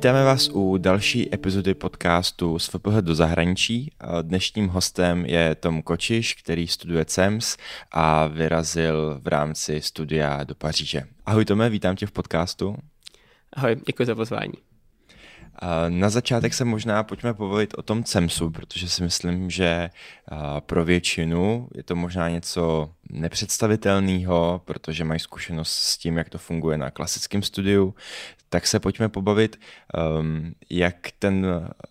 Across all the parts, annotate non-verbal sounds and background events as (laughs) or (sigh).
Vítáme vás u další epizody podcastu z FPH do zahraničí. Dnešním hostem je Tom Kočiš, který studuje CEMS a vyrazil v rámci studia do Paříže. Ahoj Tome, vítám tě v podcastu. Ahoj, děkuji za pozvání. Na začátek se možná pojďme povolit o tom CEMSu, protože si myslím, že pro většinu je to možná něco nepředstavitelného, protože mají zkušenost s tím, jak to funguje na klasickém studiu. Tak se pojďme pobavit, um, jak ten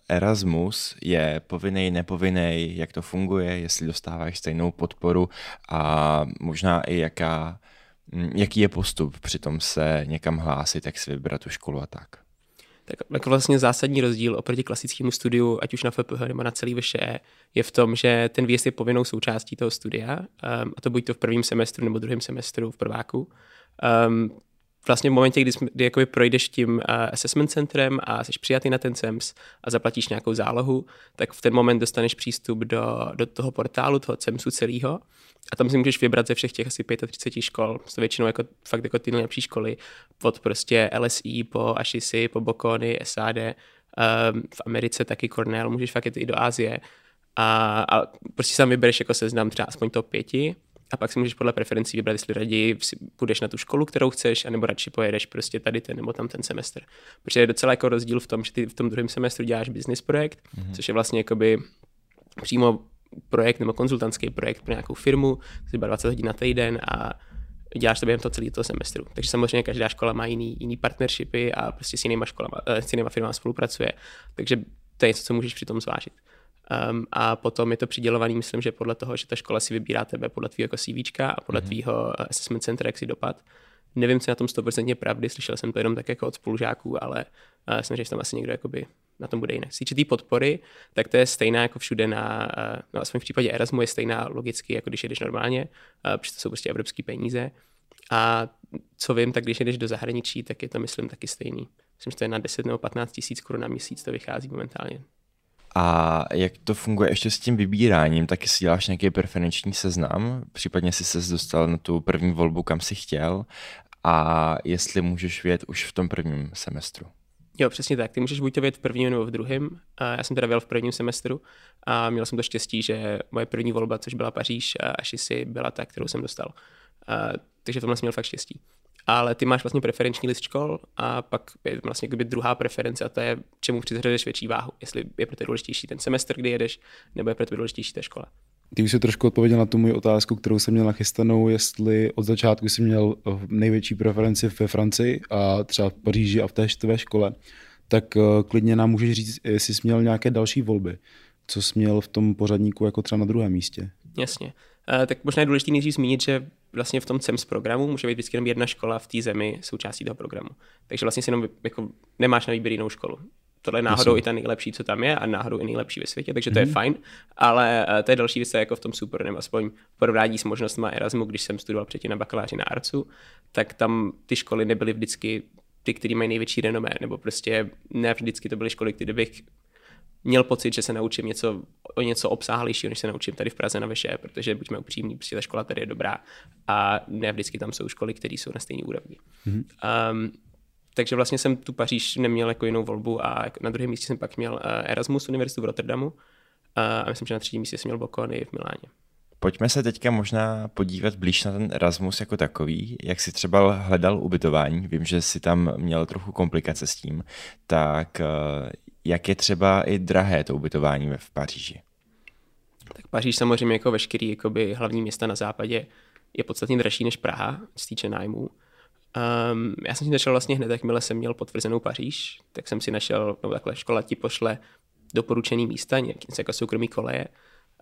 Erasmus je povinný, nepovinný, jak to funguje, jestli dostáváš stejnou podporu a možná i jaká, jaký je postup při tom se někam hlásit, jak si vybrat tu školu a tak. Tak jako vlastně zásadní rozdíl oproti klasickému studiu, ať už na FPH nebo na celý VŠE, je v tom, že ten výjezd je povinnou součástí toho studia, um, a to buď to v prvním semestru nebo druhém semestru v prváku. Um, vlastně v momentě, kdy, kdy jakoby projdeš tím uh, assessment centrem a jsi přijatý na ten CEMS a zaplatíš nějakou zálohu, tak v ten moment dostaneš přístup do, do toho portálu, toho CEMSu celého a tam si můžeš vybrat ze všech těch asi 35 škol, to většinou jako, fakt jako ty nejlepší školy, od prostě LSI po Ashisi, po Bokony, SAD, um, v Americe taky Cornell, můžeš fakt jít i do Asie. A, a prostě sám vybereš jako seznam třeba aspoň to pěti a pak si můžeš podle preferencí vybrat, jestli raději půjdeš na tu školu, kterou chceš, anebo radši pojedeš prostě tady ten nebo tam ten semestr. Protože je docela jako rozdíl v tom, že ty v tom druhém semestru děláš business projekt, mm-hmm. což je vlastně jakoby přímo projekt nebo konzultantský projekt pro nějakou firmu, zhruba 20 hodin na týden a děláš to během toho celého toho semestru. Takže samozřejmě každá škola má jiný, jiný partnershipy a prostě s jinýma, školama, eh, s jinýma firmama spolupracuje. Takže to je něco, co můžeš při tom zvážit. Um, a potom je to přidělovaný, myslím, že podle toho, že ta škola si vybírá tebe podle tvýho jako CV a podle mm-hmm. tvýho eh, assessment center, jak si dopad. Nevím, co na tom 100% pravdy, slyšel jsem to jenom tak jako od spolužáků, ale uh, myslím, že tam asi někdo jakoby na tom bude jinak. Co podpory, tak to je stejná jako všude na, uh, no aspoň v případě Erasmu je stejná logicky, jako když jedeš normálně, uh, protože to jsou prostě evropské peníze. A co vím, tak když jdeš do zahraničí, tak je to, myslím, taky stejný. Myslím, že to je na 10 nebo 15 tisíc korun na měsíc, to vychází momentálně. A jak to funguje ještě s tím vybíráním, tak si děláš nějaký preferenční seznam, případně si se dostal na tu první volbu, kam si chtěl a jestli můžeš vědět už v tom prvním semestru. Jo, přesně tak. Ty můžeš buď to vědět v prvním nebo v druhém. Já jsem teda věděl v prvním semestru a měl jsem to štěstí, že moje první volba, což byla Paříž, až si byla ta, kterou jsem dostal. Takže v tomhle jsem měl fakt štěstí ale ty máš vlastně preferenční list škol a pak je vlastně druhá preference a to je, čemu přizřadeš větší váhu. Jestli je pro tebe důležitější ten semestr, kdy jedeš, nebo je pro tebe důležitější ta škola. Ty už jsi trošku odpověděl na tu moji otázku, kterou jsem měl nachystanou, jestli od začátku jsi měl největší preferenci ve Francii a třeba v Paříži a v té tvé škole, tak eh, klidně nám můžeš říct, jestli jsi měl nějaké další volby. Co jsi měl v tom pořadníku jako třeba na druhém místě? Jasně. Uh, tak možná je důležité nejdřív zmínit, že vlastně v tom CEMS programu může být vždycky jenom jedna škola v té zemi součástí toho programu. Takže vlastně si jenom jako nemáš na výběr jinou školu. Tohle je náhodou Myslím. i ta nejlepší, co tam je, a náhodou i nejlepší ve světě, takže to mm-hmm. je mhm. fajn. Ale uh, to je další věc, jako v tom super, nebo aspoň porovnání s možnostmi Erasmu, když jsem studoval předtím na bakaláři na Arcu, tak tam ty školy nebyly vždycky ty, které mají největší renomé, nebo prostě ne vždycky to byly školy, kde bych měl pocit, že se naučím něco, o něco obsáhlejšího, než se naučím tady v Praze na Veše, protože buďme upřímní, prostě ta škola tady je dobrá a ne vždycky tam jsou školy, které jsou na stejné úrovni. Mm-hmm. Um, takže vlastně jsem tu Paříž neměl jako jinou volbu a na druhém místě jsem pak měl uh, Erasmus univerzitu v Rotterdamu uh, a myslím, že na třetím místě jsem měl Bokony v Miláně. Pojďme se teďka možná podívat blíž na ten Erasmus jako takový. Jak si třeba hledal ubytování, vím, že si tam měl trochu komplikace s tím, tak eh, jak je třeba i drahé to ubytování v Paříži? Tak Paříž samozřejmě jako veškerý jakoby, hlavní města na západě je podstatně dražší než Praha, co týče nájmu. Um, já jsem si našel vlastně hned, jakmile jsem měl potvrzenou Paříž, tak jsem si našel, nebo takhle škola ti pošle doporučený místa, nějaký jako soukromý koleje.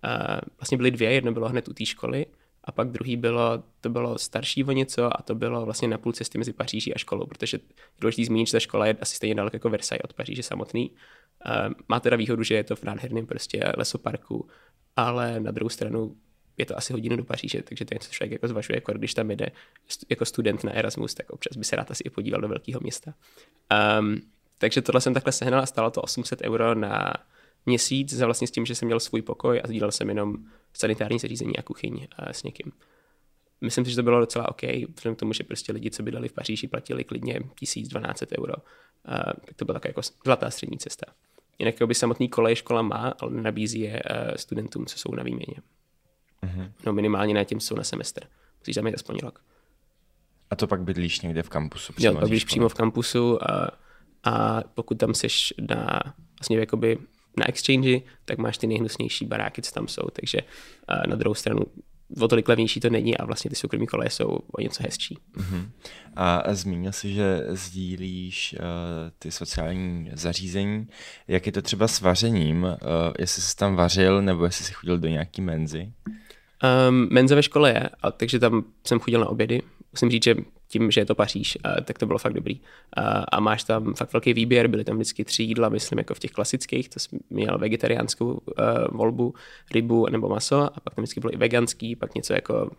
Uh, vlastně byly dvě, jedno bylo hned u té školy a pak druhý bylo, to bylo starší o něco a to bylo vlastně na půl cesty mezi Paříží a školou, protože je důležité zmínit, že ta škola je asi stejně daleko jako Versailles od Paříže samotný. Má teda výhodu, že je to v nádherném prostě lesoparku, ale na druhou stranu je to asi hodinu do Paříže, takže to je něco, co člověk jako zvažuje, jako když tam jde jako student na Erasmus, tak občas by se rád asi i podíval do velkého města. Um, takže tohle jsem takhle sehnal a stalo to 800 euro na měsíc za vlastně s tím, že jsem měl svůj pokoj a sdílel jsem jenom sanitární zařízení a kuchyň a s někým. myslím si, že to bylo docela OK, vzhledem k tomu, že prostě lidi, co bydleli v Paříži, platili klidně 1200 euro. Uh, tak to byla taková jako zlatá střední cesta. Jinak by samotný kolej škola má, ale nenabízí je uh, studentům, co jsou na výměně. Uh-huh. No minimálně na tím, jsou na semestr. Musíš tam mít aspoň rok. A to pak bydlíš někde v kampusu? Jo, pak bydlíš přímo v kampusu a, a pokud tam seš na, vlastně jakoby na exchange, tak máš ty nejhnusnější baráky, co tam jsou, takže na druhou stranu o tolik levnější to není a vlastně ty soukromí koleje jsou o něco hezčí. Uh-huh. A zmínil jsi, že sdílíš uh, ty sociální zařízení. Jak je to třeba s vařením? Uh, jestli jsi tam vařil nebo jestli jsi chodil do nějaký menzy? Um, menze ve škole je, a takže tam jsem chodil na obědy. Musím říct, že tím, že je to Paříž, a, tak to bylo fakt dobrý. A, a máš tam fakt velký výběr, byly tam vždycky tři jídla, myslím, jako v těch klasických, to jsem měl vegetariánskou uh, volbu, rybu nebo maso, a pak tam vždycky bylo i veganský, pak něco jako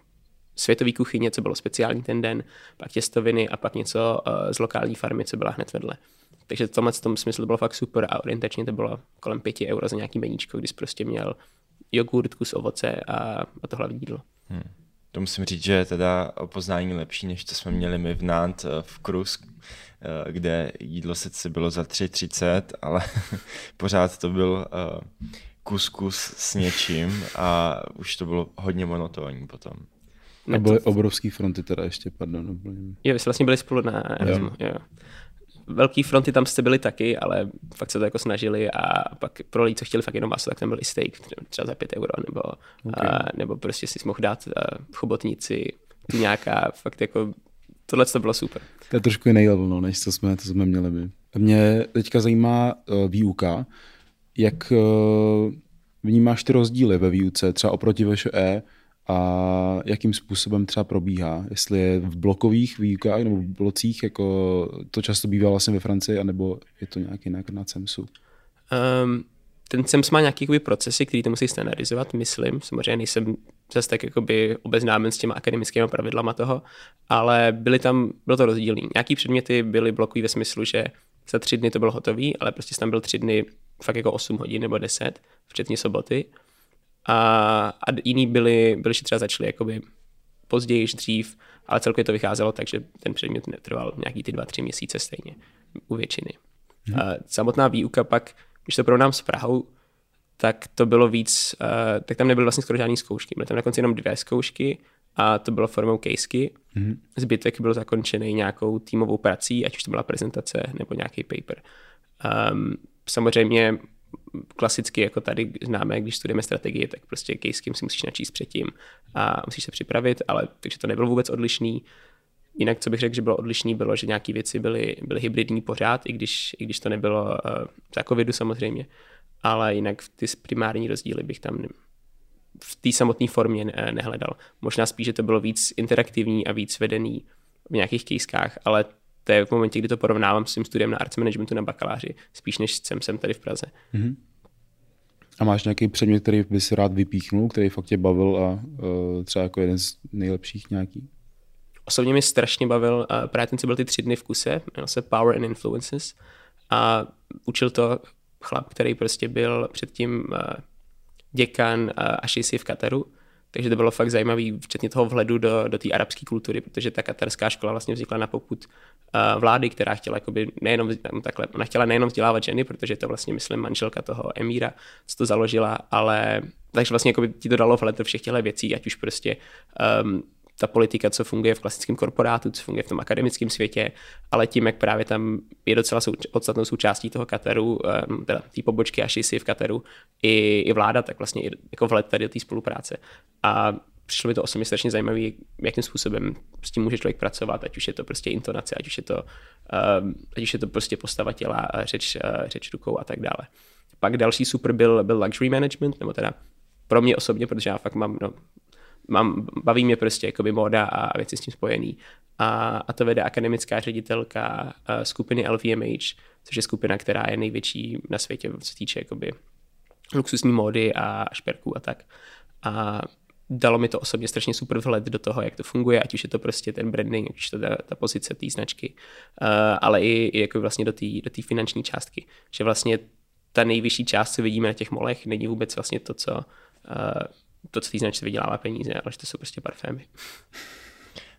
světový kuchyně, co bylo speciální ten den, pak těstoviny a pak něco z lokální farmy, co byla hned vedle. Takže v tomhle tom smyslu bylo fakt super a orientačně to bylo kolem pěti euro za nějaký meníčko, když prostě měl jogurt, kus ovoce a, a to hlavní jídlo. Hmm. To musím říct, že je teda o poznání lepší, než to jsme měli my v Nant eh, v Krus, eh, kde jídlo sice bylo za 3,30, ale (laughs) pořád to byl eh, kuskus s něčím a už to bylo hodně monotónní potom. A byly obrovský fronty teda ještě, pardon. Jo, vy jste vlastně byli spolu na Erasmu. Jo. jo velký fronty tam jste byli taky, ale fakt se to jako snažili a pak pro lidi, co chtěli fakt jenom maso, tak tam byl i steak, třeba za 5 euro, nebo, okay. a, nebo prostě si mohl dát v chobotnici tu nějaká, fakt jako tohle to bylo super. To je trošku jiný level, no, než co jsme, to jsme měli my. Mě teďka zajímá uh, výuka, jak uh, vnímáš ty rozdíly ve výuce, třeba oproti VŠE, a jakým způsobem třeba probíhá. Jestli je v blokových výukách nebo v blocích, jako to často bývá vlastně ve Francii, anebo je to nějak jinak na CEMSu? Um, ten CEMS má nějaký jakoby, procesy, který to musí standardizovat, myslím. Samozřejmě nejsem zase tak jakoby obeznámen s těma akademickými pravidlama toho, ale byly tam, bylo to rozdílný. Nějaký předměty byly blokový ve smyslu, že za tři dny to bylo hotový, ale prostě tam byl tři dny fakt jako 8 hodin nebo 10, včetně soboty a, a jiný byli, byli, že třeba začali jakoby později, dřív, ale celkově to vycházelo tak, že ten předmět netrval nějaký ty dva, tři měsíce stejně u většiny. Hmm. A samotná výuka pak, když to porovnám s Prahou, tak to bylo víc, uh, tak tam nebyly vlastně skoro žádné zkoušky. Byly tam na konci jenom dvě zkoušky a to bylo formou casey. Hmm. Zbytek byl zakončený nějakou týmovou prací, ať už to byla prezentace nebo nějaký paper. Um, samozřejmě klasicky jako tady známe, když studujeme strategii, tak prostě case si musíš načíst předtím a musíš se připravit, ale takže to nebylo vůbec odlišný. Jinak, co bych řekl, že bylo odlišný, bylo, že nějaké věci byly, byly hybridní pořád, i když, i když to nebylo uh, za covidu samozřejmě, ale jinak ty primární rozdíly bych tam v té samotné formě ne, nehledal. Možná spíš, že to bylo víc interaktivní a víc vedený v nějakých kejskách, ale to je v momentě, kdy to porovnávám s tím studiem na arts managementu na bakaláři, spíš než jsem sem tady v Praze. Mm-hmm. A máš nějaký předmět, který by si rád vypíchnul, který fakt tě bavil a uh, třeba jako jeden z nejlepších nějaký? Osobně mi strašně bavil, uh, právě ten, co byl ty tři dny v kuse, jmenoval se Power and Influences a učil to chlap, který prostě byl předtím uh, děkan uh, Ashisi v Kataru takže to bylo fakt zajímavé, včetně toho vhledu do, do té arabské kultury, protože ta katarská škola vlastně vznikla na poput uh, vlády, která chtěla jakoby nejenom takhle, ona chtěla nejenom vzdělávat ženy, protože to vlastně, myslím, manželka toho emíra, co to založila, ale takže vlastně ti to dalo vhled do všech těchto věcí, ať už prostě um, ta politika, co funguje v klasickém korporátu, co funguje v tom akademickém světě, ale tím, jak právě tam je docela souč- podstatnou součástí toho Kataru, um, teda té pobočky Ashisi v Kataru, i, i vláda, tak vlastně i jako vhled tady do té spolupráce. A přišlo mi to osobně strašně zajímavé, jakým způsobem s tím může člověk pracovat, ať už je to prostě intonace, ať už je to, um, ať už je to prostě postava těla, řeč, uh, řeč rukou a tak dále. Pak další super byl, byl luxury management, nebo teda pro mě osobně, protože já fakt mám no, mám, baví mě prostě jakoby móda a věci s tím spojený. A, a to vede akademická ředitelka uh, skupiny LVMH, což je skupina, která je největší na světě, co se týče jakoby luxusní módy a šperků a tak. A dalo mi to osobně strašně super vhled do toho, jak to funguje, ať už je to prostě ten branding, ať už to ta, ta pozice té značky, uh, ale i, i jako vlastně do té do finanční částky. Že vlastně ta nejvyšší část, co vidíme na těch molech, není vůbec vlastně to, co uh, to, co té značce vydělává peníze, ale že to jsou prostě parfémy.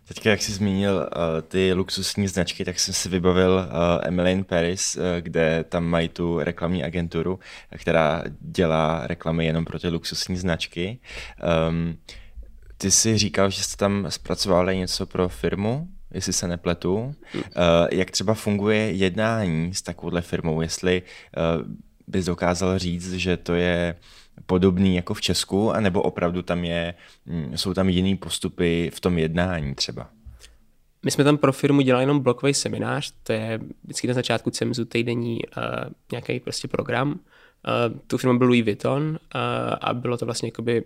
Teďka, jak jsi zmínil uh, ty luxusní značky, tak jsem si vybavil uh, Emily in Paris, uh, kde tam mají tu reklamní agenturu, která dělá reklamy jenom pro ty luxusní značky. Um, ty jsi říkal, že jste tam zpracovali něco pro firmu, jestli se nepletu. Uh, jak třeba funguje jednání s takovouhle firmou, jestli uh, bys dokázal říct, že to je podobný jako v Česku, anebo opravdu tam je, mm, jsou tam jiný postupy v tom jednání třeba? My jsme tam pro firmu dělali jenom blokový seminář, to je vždycky na začátku CEMZu týdenní uh, nějaký prostě program. Uh, tu firmu byl Louis Vuitton uh, a bylo to vlastně jakoby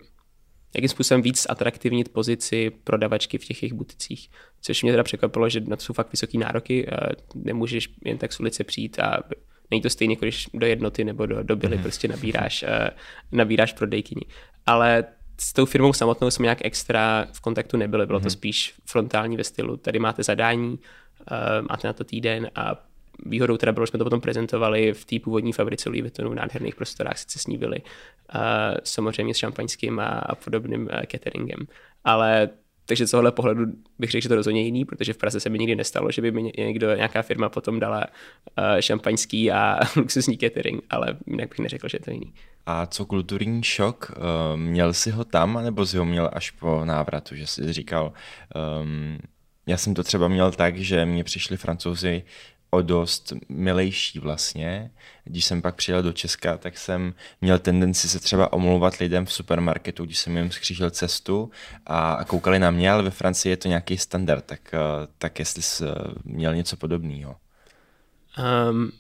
jakým způsobem víc atraktivnit pozici prodavačky v těch jejich buticích. Což mě teda překvapilo, že na to jsou fakt vysoké nároky, uh, nemůžeš jen tak z ulice přijít a Není to stejně, jako když do jednoty nebo do, do byly mm. prostě nabíráš, uh, nabíráš prodejkyni. Ale s tou firmou samotnou jsme nějak extra v kontaktu nebyli, bylo to mhm. spíš frontální ve stylu, tady máte zadání, uh, máte na to týden a výhodou teda bylo, že jsme to potom prezentovali v té původní fabrice Louis Vuittonu v nádherných prostorách, sice s ní byli, uh, samozřejmě s šampaňským a, a podobným uh, cateringem. Ale takže z tohohle pohledu bych řekl, že to rozhodně jiný, protože v Praze se mi nikdy nestalo, že by mi někdo, nějaká firma potom dala uh, šampaňský a (laughs) luxusní catering, ale jinak bych neřekl, že je to jiný. A co kulturní šok? Uh, měl jsi ho tam, nebo jsi ho měl až po návratu, že jsi říkal, um, já jsem to třeba měl tak, že mě přišli francouzi o dost milejší vlastně. Když jsem pak přijel do Česka, tak jsem měl tendenci se třeba omlouvat lidem v supermarketu, když jsem jim skřížil cestu a koukali na mě, ale ve Francii je to nějaký standard, tak, eh, tak jestli jsi měl něco podobného. Um,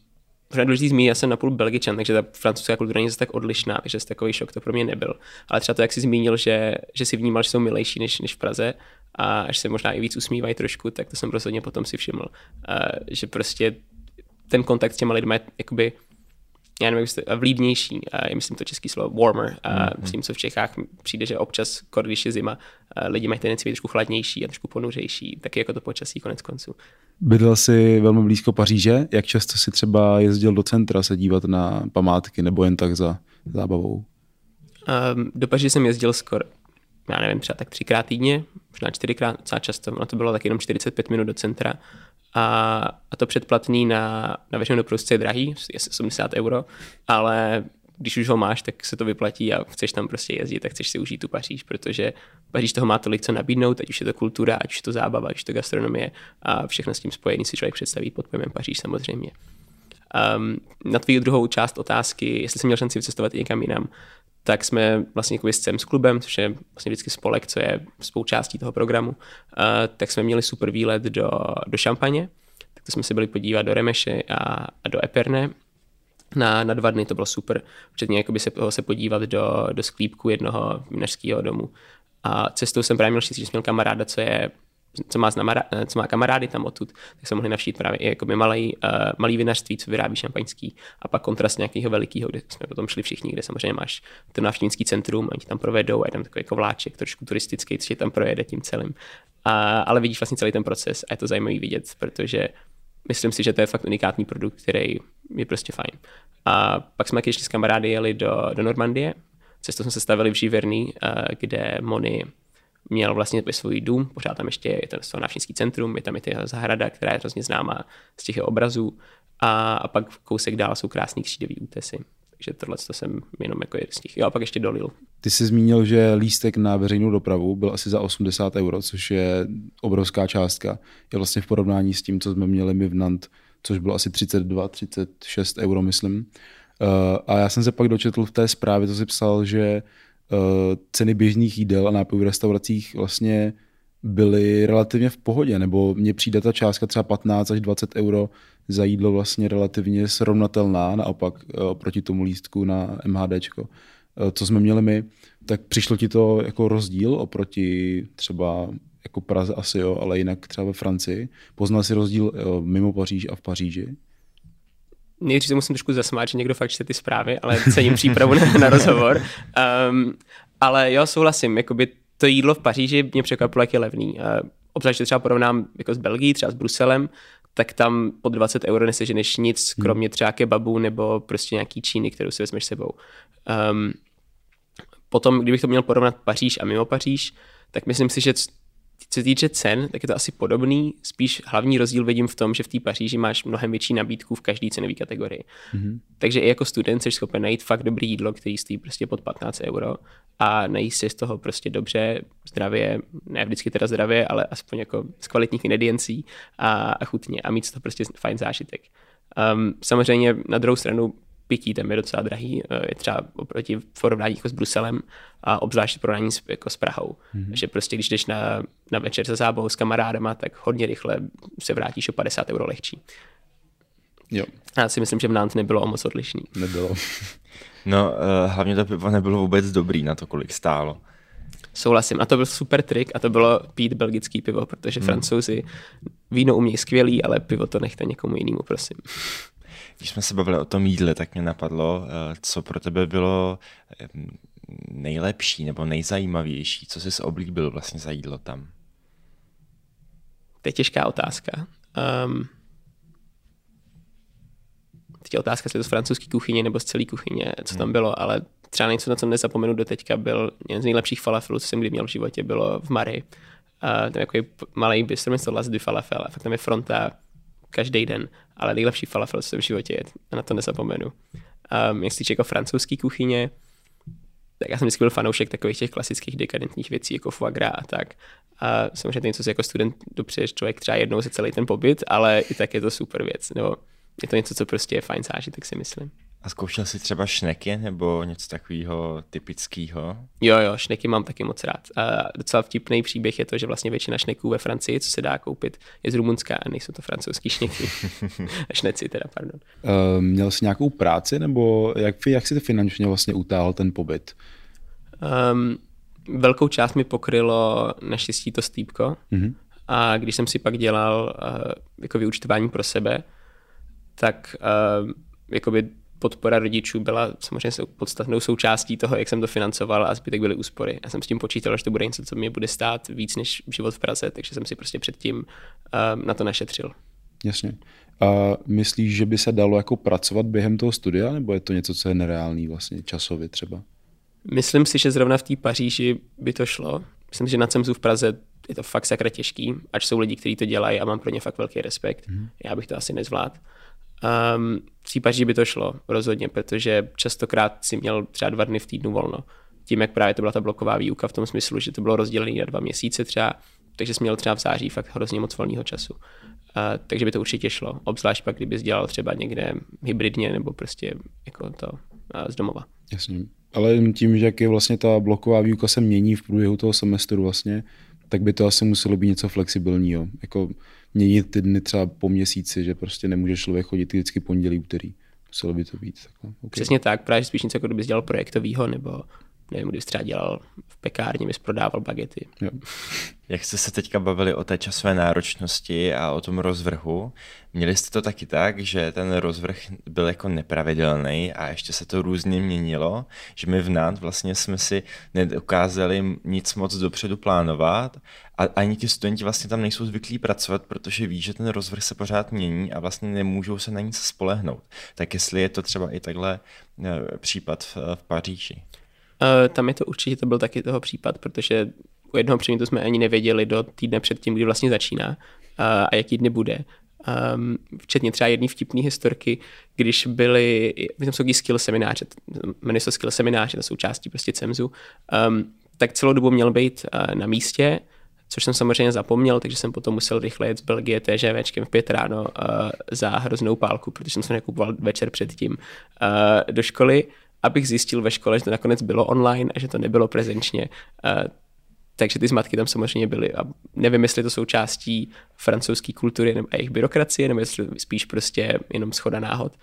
je důležitý zmínit, já jsem napůl belgičan, takže ta francouzská kultura není tak odlišná, takže takový šok to pro mě nebyl. Ale třeba to, jak jsi zmínil, že, že si vnímal, že jsou milejší než, než v Praze, a až se možná i víc usmívají trošku, tak to jsem rozhodně potom si všiml, že prostě ten kontakt s těma lidmi je jakoby já nevím, jak vlídnější, je myslím to český slovo warmer, a mm-hmm. myslím, co v Čechách přijde, že občas, když je zima, lidi mají tendenci být trošku chladnější a trošku ponuřejší, taky jako to počasí konec konců. Bydlel jsi velmi blízko Paříže, jak často si třeba jezdil do centra se dívat na památky nebo jen tak za zábavou? Um, do Paříže jsem jezdil skoro já nevím, třeba tak třikrát týdně, možná čtyřikrát, docela často, ono to bylo tak jenom 45 minut do centra. A, a to předplatný na, na veřejnou dopravu je drahý, je 70 euro, ale když už ho máš, tak se to vyplatí a chceš tam prostě jezdit, tak chceš si užít tu Paříž, protože Paříž toho má tolik co nabídnout, ať už je to kultura, ať už je to zábava, ať už je to gastronomie a všechno s tím spojený si člověk představí pod pojmem Paříž samozřejmě. Um, na tvou druhou část otázky, jestli jsem měl šanci vycestovat i někam jinam, tak jsme vlastně jako s s klubem, což je vlastně vždycky spolek, co je součástí toho programu, uh, tak jsme měli super výlet do, do Šampaně, tak to jsme se byli podívat do Remeše a, a do Eperne, na, na dva dny to bylo super, včetně jakoby se, se podívat do, do sklípku jednoho vinařského domu. A cestou jsem právě měl štěstí, že jsem měl kamaráda, co je co má, znamara, eh, co má kamarády tam odtud, tak se mohli navštít právě i jako malý, uh, malý vinařství, co vyrábí šampaňský a pak kontrast nějakého velikého, kde jsme potom šli všichni, kde samozřejmě máš to návštěvnický centrum, oni tam provedou a je tam takový jako vláček, trošku turistický, co tam projede tím celým. A, ale vidíš vlastně celý ten proces a je to zajímavý vidět, protože myslím si, že to je fakt unikátní produkt, který je prostě fajn. A pak jsme ještě s kamarády jeli do, do Normandie, cestou jsme se stavili v Živerný, uh, kde Moni měl vlastně svůj dům, pořád tam ještě je to návštěvnický centrum, je tam i ta zahrada, která je hrozně známá z těch obrazů a, a pak kousek dál jsou krásný křídový útesy. Takže tohle to jsem jenom jako jeden z nich. Jo, a pak ještě dolil. Ty jsi zmínil, že lístek na veřejnou dopravu byl asi za 80 euro, což je obrovská částka. Je vlastně v porovnání s tím, co jsme měli my v Nant, což bylo asi 32, 36 euro, myslím. Uh, a já jsem se pak dočetl v té zprávě, to si psal, že ceny běžných jídel a nápojů v restauracích vlastně byly relativně v pohodě, nebo mně přijde ta částka třeba 15 až 20 euro za jídlo vlastně relativně srovnatelná, naopak eh, oproti tomu lístku na MHDčko, eh, co jsme měli my, tak přišlo ti to jako rozdíl oproti třeba jako Praze asi jo, ale jinak třeba ve Francii. Poznal si rozdíl mimo Paříž a v Paříži? Nejdřív se musím trošku zasmát, že někdo fakt čte ty zprávy, ale cením přípravu na, na rozhovor. Um, ale jo, souhlasím, jakoby to jídlo v Paříži mě překvapilo, jak je levný. Uh, obzvlášť třeba porovnám jako s Belgií, třeba s Bruselem, tak tam pod 20 euro neseženeš nic, hmm. kromě třeba kebabu nebo prostě nějaký číny, kterou si vezmeš sebou. Um, potom, kdybych to měl porovnat Paříž a mimo Paříž, tak myslím si, že co se týče cen, tak je to asi podobný. Spíš hlavní rozdíl vidím v tom, že v té Paříži máš mnohem větší nabídku v každé cenové kategorii. Mm-hmm. Takže i jako student jsi schopen najít fakt dobrý jídlo, který stojí prostě pod 15 euro a najíst si z toho prostě dobře, zdravě, ne vždycky teda zdravě, ale aspoň jako z kvalitních ingrediencí a, a chutně a mít z toho prostě fajn zážitek. Um, samozřejmě na druhou stranu pití tam je docela drahý, eh, je třeba oproti porovnání jako s Bruselem a obzvlášť porovnání s, jako s Prahou. Mm-hmm. Že prostě když jdeš na, na večer se zábavou s kamarádama, tak hodně rychle se vrátíš o 50 euro lehčí. Jo. Já si myslím, že v Nantes nebylo o moc odlišný. Nebylo. (laughs) No, uh, hlavně to pivo nebylo vůbec dobrý na to, kolik stálo. Souhlasím. A to byl super trik a to bylo pít belgický pivo, protože hmm. francouzi víno umějí skvělý, ale pivo to nechte někomu jinému, prosím. Když jsme se bavili o tom jídle, tak mě napadlo, eh, co pro tebe bylo eh, nejlepší nebo nejzajímavější, co jsi oblíbil vlastně za jídlo tam? To je těžká otázka. Um, teď je otázka, jestli to z francouzské kuchyně nebo z celé kuchyně, co tam hmm. bylo, ale třeba něco, na co nezapomenu do teďka, byl jeden z nejlepších falafelů, co jsem kdy měl v životě, bylo v Mary. Uh, tam je takový malý bistro město Las du Falafel a fakt tam je fronta každý den, ale nejlepší falafel, jsem v životě jet, a na to nezapomenu. Um, jak se týče jako francouzské kuchyně, tak já jsem vždycky byl fanoušek takových těch klasických dekadentních věcí, jako foie gras a tak. A samozřejmě něco si jako student dopřeješ člověk třeba jednou za celý ten pobyt, ale i tak je to super věc. Nebo je to něco, co prostě je fajn zážitek, si myslím. A zkoušel jsi třeba šneky nebo něco takového typického? Jo, jo, šneky mám taky moc rád. A docela vtipný příběh je to, že vlastně většina šneků ve Francii, co se dá koupit, je z Rumunska a nejsou to francouzský šneky. (laughs) Šneci teda, pardon. Uh, měl jsi nějakou práci nebo jak, jak si to finančně vlastně utáhl ten pobyt? Um, velkou část mi pokrylo naštěstí to stýpko. Mm-hmm. A když jsem si pak dělal uh, jako vyučtování pro sebe, tak uh, jakoby podpora rodičů byla samozřejmě podstatnou součástí toho, jak jsem to financoval a zbytek byly úspory. Já jsem s tím počítal, že to bude něco, co mě bude stát víc než život v Praze, takže jsem si prostě předtím uh, na to našetřil. Jasně. A myslíš, že by se dalo jako pracovat během toho studia, nebo je to něco, co je nereálný vlastně časově třeba? Myslím si, že zrovna v té Paříži by to šlo. Myslím, že na CEMSu v Praze je to fakt sakra těžký, ač jsou lidi, kteří to dělají a mám pro ně fakt velký respekt. Mm. Já bych to asi nezvládl. Um, v případě, že by to šlo, rozhodně, protože častokrát si měl třeba dva dny v týdnu volno. Tím, jak právě to byla ta bloková výuka v tom smyslu, že to bylo rozdělené na dva měsíce třeba, takže jsi měl třeba v září fakt hrozně moc volného času. Uh, takže by to určitě šlo, obzvlášť pak, kdybys dělal třeba někde hybridně nebo prostě jako to uh, z domova. Jasně. Ale tím, že jak je vlastně ta bloková výuka se mění v průběhu toho semestru vlastně, tak by to asi muselo být něco flexibilního. Jako měnit ty dny třeba po měsíci, že prostě nemůže člověk chodit vždycky pondělí, úterý. Muselo by to být. Takhle. Okay. Přesně tak, právě spíš něco, jako kdybys dělal projektovýho, nebo nevím, kdybys třeba dělal v pekárně, bys prodával bagety. Jo. Jak jste se teďka bavili o té časové náročnosti a o tom rozvrhu, měli jste to taky tak, že ten rozvrh byl jako nepravidelný a ještě se to různě měnilo, že my v NAT vlastně jsme si nedokázali nic moc dopředu plánovat a ani ti studenti vlastně tam nejsou zvyklí pracovat, protože ví, že ten rozvrh se pořád mění a vlastně nemůžou se na nic spolehnout. Tak jestli je to třeba i takhle eh, případ v, v Paříži. Uh, tam je to určitě, to byl taky toho případ, protože u jednoho předmětu jsme ani nevěděli do týdne před tím, kdy vlastně začíná uh, a jaký dny bude. Um, včetně třeba jedné vtipné historky, když byly, tam jsou skill semináře, jmenuje se skill semináře, to jsou části prostě CEMZu, um, tak celou dobu měl být uh, na místě, což jsem samozřejmě zapomněl, takže jsem potom musel rychle jet z Belgie TŽVčkem v pět ráno uh, za hroznou pálku, protože jsem se nekupoval večer předtím uh, do školy abych zjistil ve škole, že to nakonec bylo online a že to nebylo prezenčně. Takže ty zmatky tam samozřejmě byly a nevím, jestli to součástí francouzské kultury nebo jejich byrokracie, nebo jestli spíš prostě jenom schoda náhod.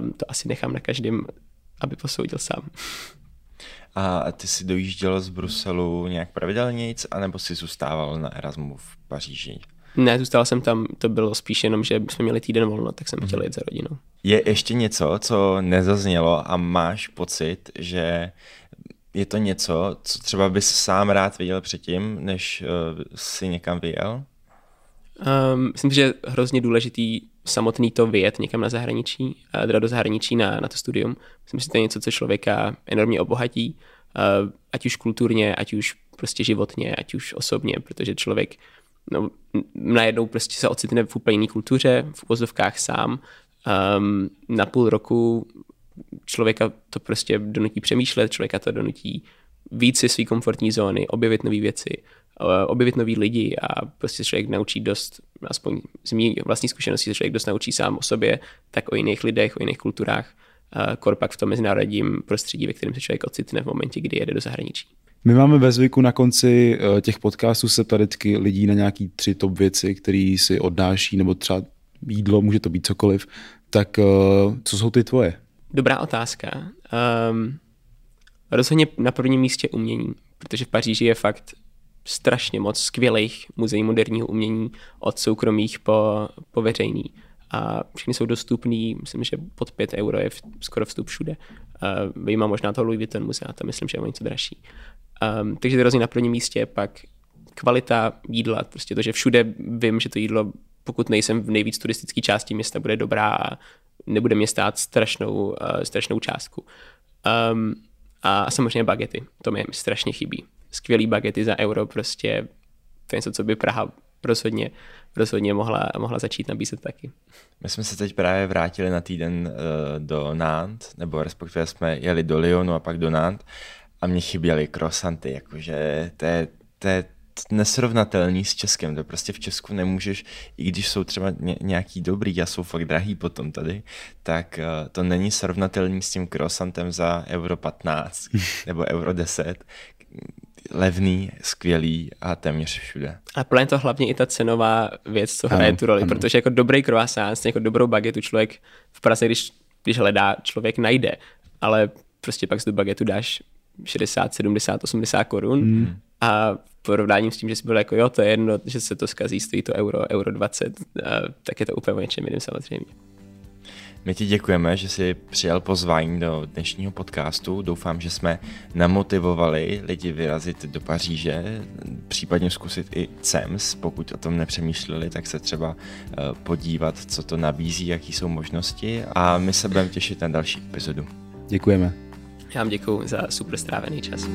Um, to asi nechám na každém, aby posoudil sám. A ty jsi dojížděl z Bruselu nějak pravidelnějc, anebo jsi zůstával na Erasmu v Paříži? Ne, zůstal jsem tam, to bylo spíš jenom, že jsme měli týden volno, tak jsem mm. chtěl jít za rodinou. Je ještě něco, co nezaznělo a máš pocit, že je to něco, co třeba bys sám rád viděl předtím, než uh, si někam vyjel? Um, myslím, že je hrozně důležitý samotný to vyjet někam na zahraničí, teda do zahraničí na, na to studium. Myslím, že to je něco, co člověka enormně obohatí ať už kulturně, ať už prostě životně, ať už osobně, protože člověk no, najednou prostě se ocitne v úplně jiné kultuře, v uvozovkách sám, um, na půl roku člověka to prostě donutí přemýšlet, člověka to donutí víc si své komfortní zóny, objevit nové věci, eh, objevit nový lidi a prostě člověk naučí dost, aspoň z mý vlastní zkušenosti, člověk dost naučí sám o sobě, tak o jiných lidech, o jiných kulturách, korpak v tom mezinárodním prostředí, ve kterém se člověk ocitne v momentě, kdy jede do zahraničí. My máme ve zvyku na konci eh, těch podcastů se tady lidí na nějaký tři top věci, které si odnáší, nebo třeba jídlo, může to být cokoliv. Tak eh, co jsou ty tvoje? Dobrá otázka. Um, rozhodně na prvním místě umění, protože v Paříži je fakt strašně moc skvělých muzeí moderního umění, od soukromých po, po veřejný. A všechny jsou dostupný, myslím, že pod 5 euro je v, skoro vstup všude. Uh, vyjímá možná toho Louis Vuitton muzea, to myslím, že je o něco dražší. Um, takže to rozhodně na prvním místě, pak kvalita jídla, prostě to, že všude vím, že to jídlo, pokud nejsem v nejvíc turistické části města, bude dobrá a nebude mě stát strašnou, uh, strašnou částku. Um, a samozřejmě bagety, to mi strašně chybí. Skvělý bagety za euro, prostě to je něco, co by Praha rozhodně, rozhodně mohla, mohla začít nabízet taky. My jsme se teď právě vrátili na týden uh, do Nantes, nebo respektive jsme jeli do Lyonu a pak do Nantes a mě chyběly croissanty, jakože to je, to je nesrovnatelný s Českem, to prostě v Česku nemůžeš, i když jsou třeba nějaký dobrý a jsou fakt drahý potom tady, tak uh, to není srovnatelný s tím croissantem za euro 15 (laughs) nebo euro 10, levný, skvělý a téměř všude. A plně to hlavně i ta cenová věc, co hraje ano, tu roli, ano. protože jako dobrý croissant, jako dobrou bagetu člověk v Praze, když, když hledá, člověk najde, ale prostě pak z tu bagetu dáš 60, 70, 80 korun hmm. a porovnáním s tím, že si byl jako jo, to je jedno, že se to zkazí, stojí to euro, euro 20, a tak je to úplně o něčem jiným samozřejmě. My ti děkujeme, že jsi přijal pozvání do dnešního podcastu. Doufám, že jsme namotivovali lidi vyrazit do Paříže, případně zkusit i CEMS. Pokud o tom nepřemýšleli, tak se třeba eh, podívat, co to nabízí, jaký jsou možnosti a my se budeme těšit na další epizodu. Děkujeme. Já vám děkuji za super strávený čas.